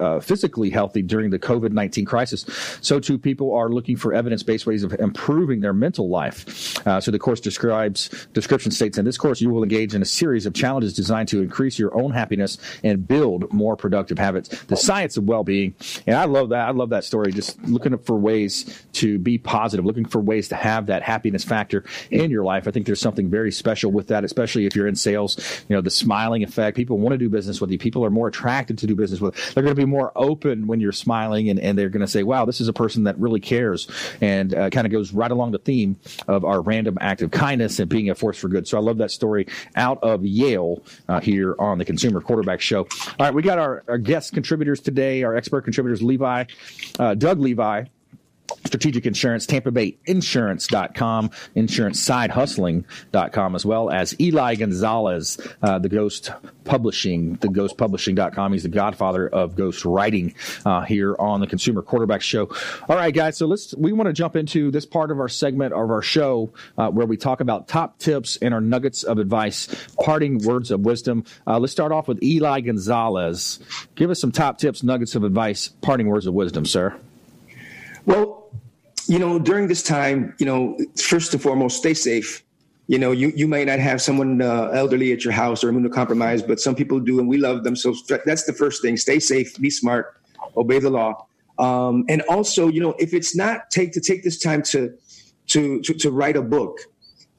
Speaker 1: uh, physically healthy during the COVID 19 crisis, so too people are looking for evidence based ways of improving their mental life. Uh, so the course describes, description states, in this course, you will engage in a series of challenges designed to increase your own happiness and build more productive habits. The science of well being. And I love that. I love that story. Just looking for ways to be positive, looking for ways to have that happiness factor factor in your life. I think there's something very special with that, especially if you're in sales. You know, the smiling effect. People want to do business with you. People are more attracted to do business with. They're going to be more open when you're smiling, and, and they're going to say, "Wow, this is a person that really cares," and uh, kind of goes right along the theme of our random act of kindness and being a force for good. So I love that story out of Yale uh, here on the Consumer Quarterback Show. All right, we got our, our guest contributors today, our expert contributors, Levi, uh, Doug Levi Strategic Insurance, Tampa Bay Insurance.com, InsuranceSideHustling.com, as well as Eli Gonzalez, uh, the Ghost Publishing, the Ghost Publishing.com. He's the godfather of ghost writing uh, here on the Consumer Quarterback Show. All right, guys, so let's, we want to jump into this part of our segment of our show uh, where we talk about top tips and our nuggets of advice, parting words of wisdom. Uh, let's start off with Eli Gonzalez. Give us some top tips, nuggets of advice, parting words of wisdom, sir.
Speaker 3: Well, you know, during this time, you know, first and foremost, stay safe. You know, you, you may not have someone uh, elderly at your house or immunocompromised, but some people do, and we love them. So that's the first thing. Stay safe, be smart, obey the law. Um, and also, you know, if it's not take to take this time to, to, to, to write a book,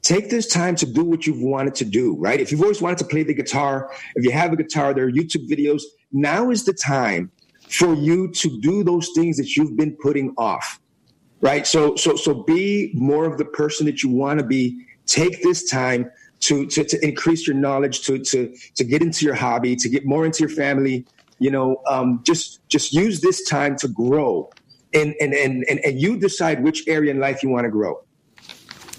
Speaker 3: take this time to do what you've wanted to do, right? If you've always wanted to play the guitar, if you have a guitar, there are YouTube videos. Now is the time for you to do those things that you've been putting off right? So so so be more of the person that you want to be. Take this time to, to to increase your knowledge to to to get into your hobby to get more into your family. You know um, just just use this time to grow. And and and and, and you decide which area in life you want to grow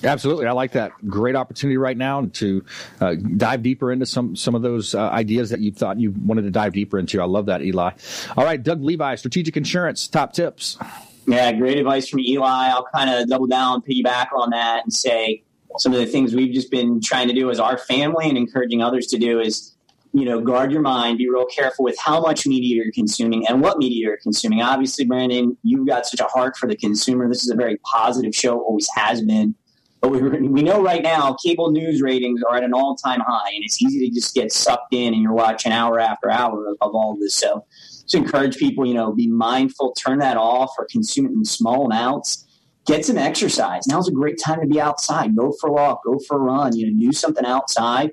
Speaker 1: Absolutely, I like that. Great opportunity right now to uh, dive deeper into some some of those uh, ideas that you thought you wanted to dive deeper into. I love that, Eli. All right, Doug Levi, Strategic Insurance, top tips.
Speaker 2: Yeah, great advice from Eli. I'll kind of double down, piggyback on that, and say some of the things we've just been trying to do as our family and encouraging others to do is you know, guard your mind, be real careful with how much media you're consuming and what media you're consuming. Obviously, Brandon, you've got such a heart for the consumer. This is a very positive show, always has been. But we, we know right now cable news ratings are at an all time high, and it's easy to just get sucked in and you're watching hour after hour of, of all this. So, to encourage people, you know, be mindful, turn that off or consume it in small amounts. get some exercise. Now's a great time to be outside. Go for a walk, go for a run, you know, do something outside.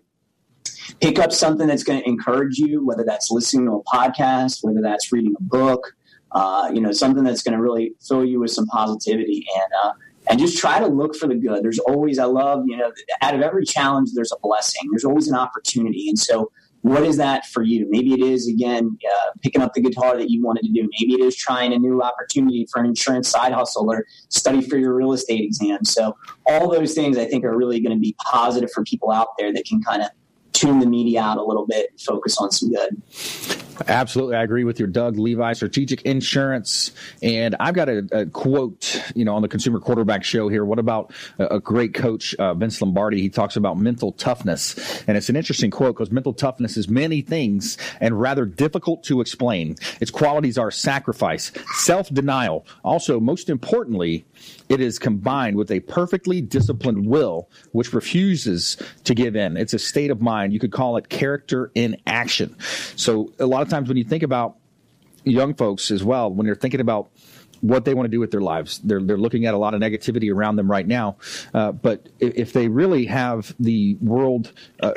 Speaker 2: Pick up something that's going to encourage you, whether that's listening to a podcast, whether that's reading a book, uh, you know, something that's going to really fill you with some positivity and, uh, and just try to look for the good. There's always, I love, you know, out of every challenge, there's a blessing. There's always an opportunity. And so, what is that for you? Maybe it is, again, uh, picking up the guitar that you wanted to do. Maybe it is trying a new opportunity for an insurance side hustle or study for your real estate exam. So, all those things I think are really going to be positive for people out there that can kind of tune the media out a little bit and focus on some good.
Speaker 1: Absolutely, I agree with your Doug Levi, Strategic Insurance, and I've got a, a, quote, you know, on the Consumer Quarterback Show here. What about a, a great coach, uh, Vince Lombardi? He talks about mental toughness, and it's an interesting quote because mental toughness is many things and rather difficult to explain. Its qualities are sacrifice, self denial, also most importantly, it is combined with a perfectly disciplined will, which refuses to give in. It's a state of mind. You could call it character in action. So, a lot of times when you think about young folks as well, when you're thinking about what they want to do with their lives. They're they're looking at a lot of negativity around them right now, uh, but if they really have the world uh,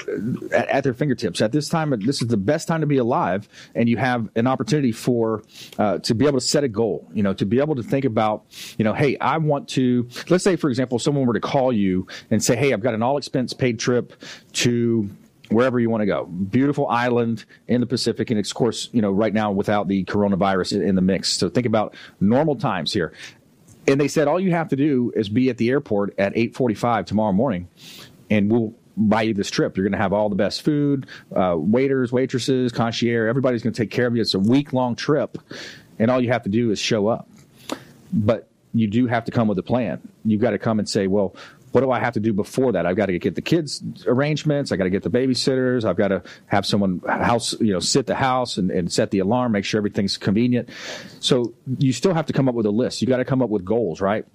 Speaker 1: at, at, their fingertips at this time, this is the best time to be alive, and you have an opportunity for uh, to be able to set a goal. You know, to be able to think about, you know, hey, I want to. Let's say, for example, someone were to call you and say, hey, I've got an all expense paid trip to wherever you want to go. Beautiful island in the Pacific, and of course, you know, right now without the coronavirus in, the mix. So think about normal times here. And they said all you have to do is be at the airport at 8:45 tomorrow morning, and we'll buy you this trip. You're going to have all the best food, uh, waiters, waitresses, concierge. Everybody's going to take care of you. It's a week long trip, and all you have to do is show up. But you do have to come with a plan. You've got to come and say, well, what do I have to do before that? I've got to get the kids arrangements. I got to get the babysitters. I've got to have someone house, you know, sit the house and, and set the alarm, make sure everything's convenient. So you still have to come up with a list. You got to come up with goals, right?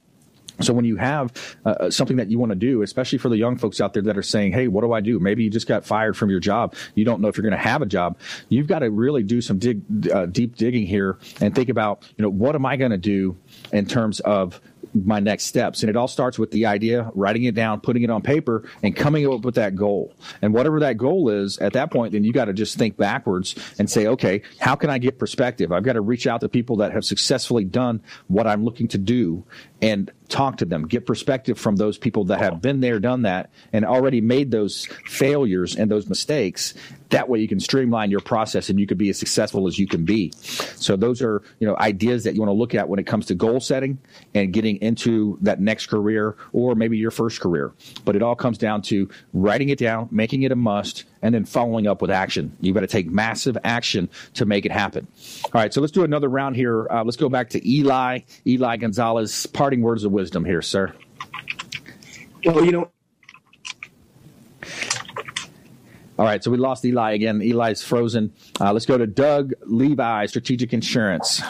Speaker 1: So when you have uh, uh something that you want to do, especially for the young folks out there that are saying, "Hey, what do I do?" Maybe you just got fired from your job. You don't know if you're going to have a job. You've got to really do some dig, uh, deep digging here and think about, you know, what am I going to do in terms of my next steps. And it all starts with the idea, writing it down, putting it on paper, and coming up with that goal. And whatever that goal is, at that point, then you got to just think backwards and say, okay, how can I get perspective? I've got to reach out to people that have successfully done what I'm looking to do and talk to them, get perspective from those people that have been there, done that, and already made those failures and those mistakes. That way you can streamline your process and you can be as successful as you can be. So those are, you know, ideas that you want to look at when it comes to goal setting and getting into that next career or maybe your first career. But it all comes down to writing it down, making it a must, and then following up with action. You've got to take massive action to make it happen. All right, so let's do another round here. Uh, let's go back to Eli, Eli Gonzalez. Parting words of wisdom here, sir.
Speaker 3: Well, you know,
Speaker 1: all right, so we lost Eli again. Eli's frozen. Uh, let's go to Doug Levi, Strategic Insurance.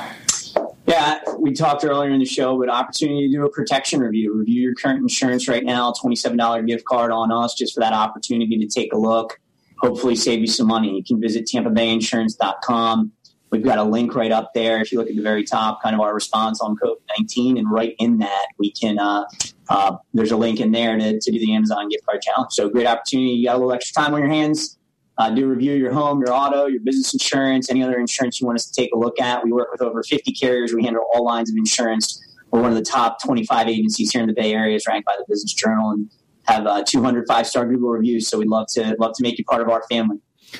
Speaker 2: Yeah, we talked earlier in the show, but opportunity to do a protection review. Review your current insurance right now. Twenty-seven dollar gift card on us just for that opportunity to take a look hopefully save you some money. You can visit tampabayinsurance.com. We've got a link right up there. If you look at the very top, kind of our response on COVID 19, and right in that, we can, uh, uh, there's a link in there to, to do the Amazon gift card challenge. So, great opportunity. You got a little extra time on your hands. Uh, do review your home, your auto, your business insurance, any other insurance you want us to take a look at. We work with over 50 carriers. We handle all lines of insurance. We're one of the top 25 agencies here in the Bay Area, is ranked by the Business Journal. And have uh, 200 five star Google reviews. So we'd love to love to make you part of our family.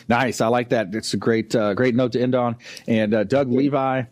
Speaker 1: Nice, I like that. It's a great uh, great note to end on. And uh, Doug Levi,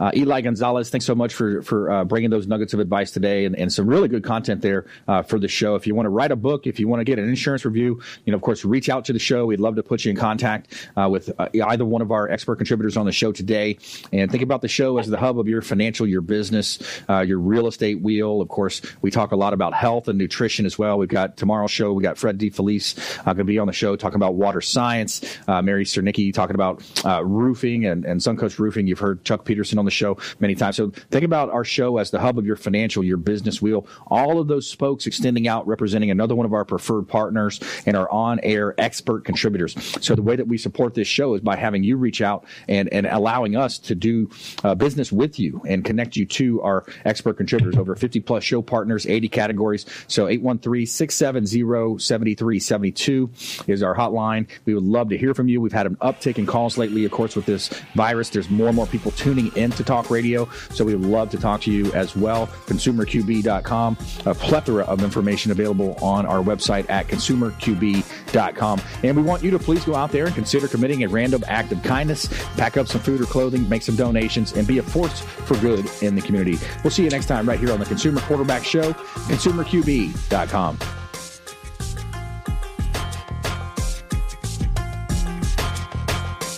Speaker 1: uh, Eli Gonzalez, thanks so much for for uh, bringing those nuggets of advice today, and, and some really good content there uh, for the show. If you want to write a book, if you want to get an insurance review, you know, of course, reach out to the show. We'd love to put you in contact uh, with uh, either one of our expert contributors on the show today. And think about the show as the hub of your financial, your business, uh, your real estate wheel. Of course, we talk a lot about health and nutrition as well. We've got tomorrow's show. We got Fred DeFelice going to be on the show talking about water science. Mary Cernicki talking about roofing and, and Suncoast Roofing. You've heard Chuck Peterson on on the show many times. So think about our show as the hub of your financial, your business wheel. All of those spokes extending out, representing another one of our preferred partners and our on-air expert contributors. So the way that we support this show is by having you reach out and, and allowing us to do uh, business with you and connect you to our expert contributors. Over 50 plus show partners, 80 categories. So 813-670-7372 is our hotline. We would love to hear from you. We've had an uptick in calls lately, of course, with this virus. There's more and more people tuning in to talk radio. So we would love to talk to you as well. ConsumerQB.com, a plethora of information available on our website at ConsumerQB.com. And we want you to please go out there and consider committing a random act of kindness, pack up some food or clothing, make some donations, and be a force for good in the community. We'll see you next time right here on the Consumer Quarterback Show, ConsumerQB.com.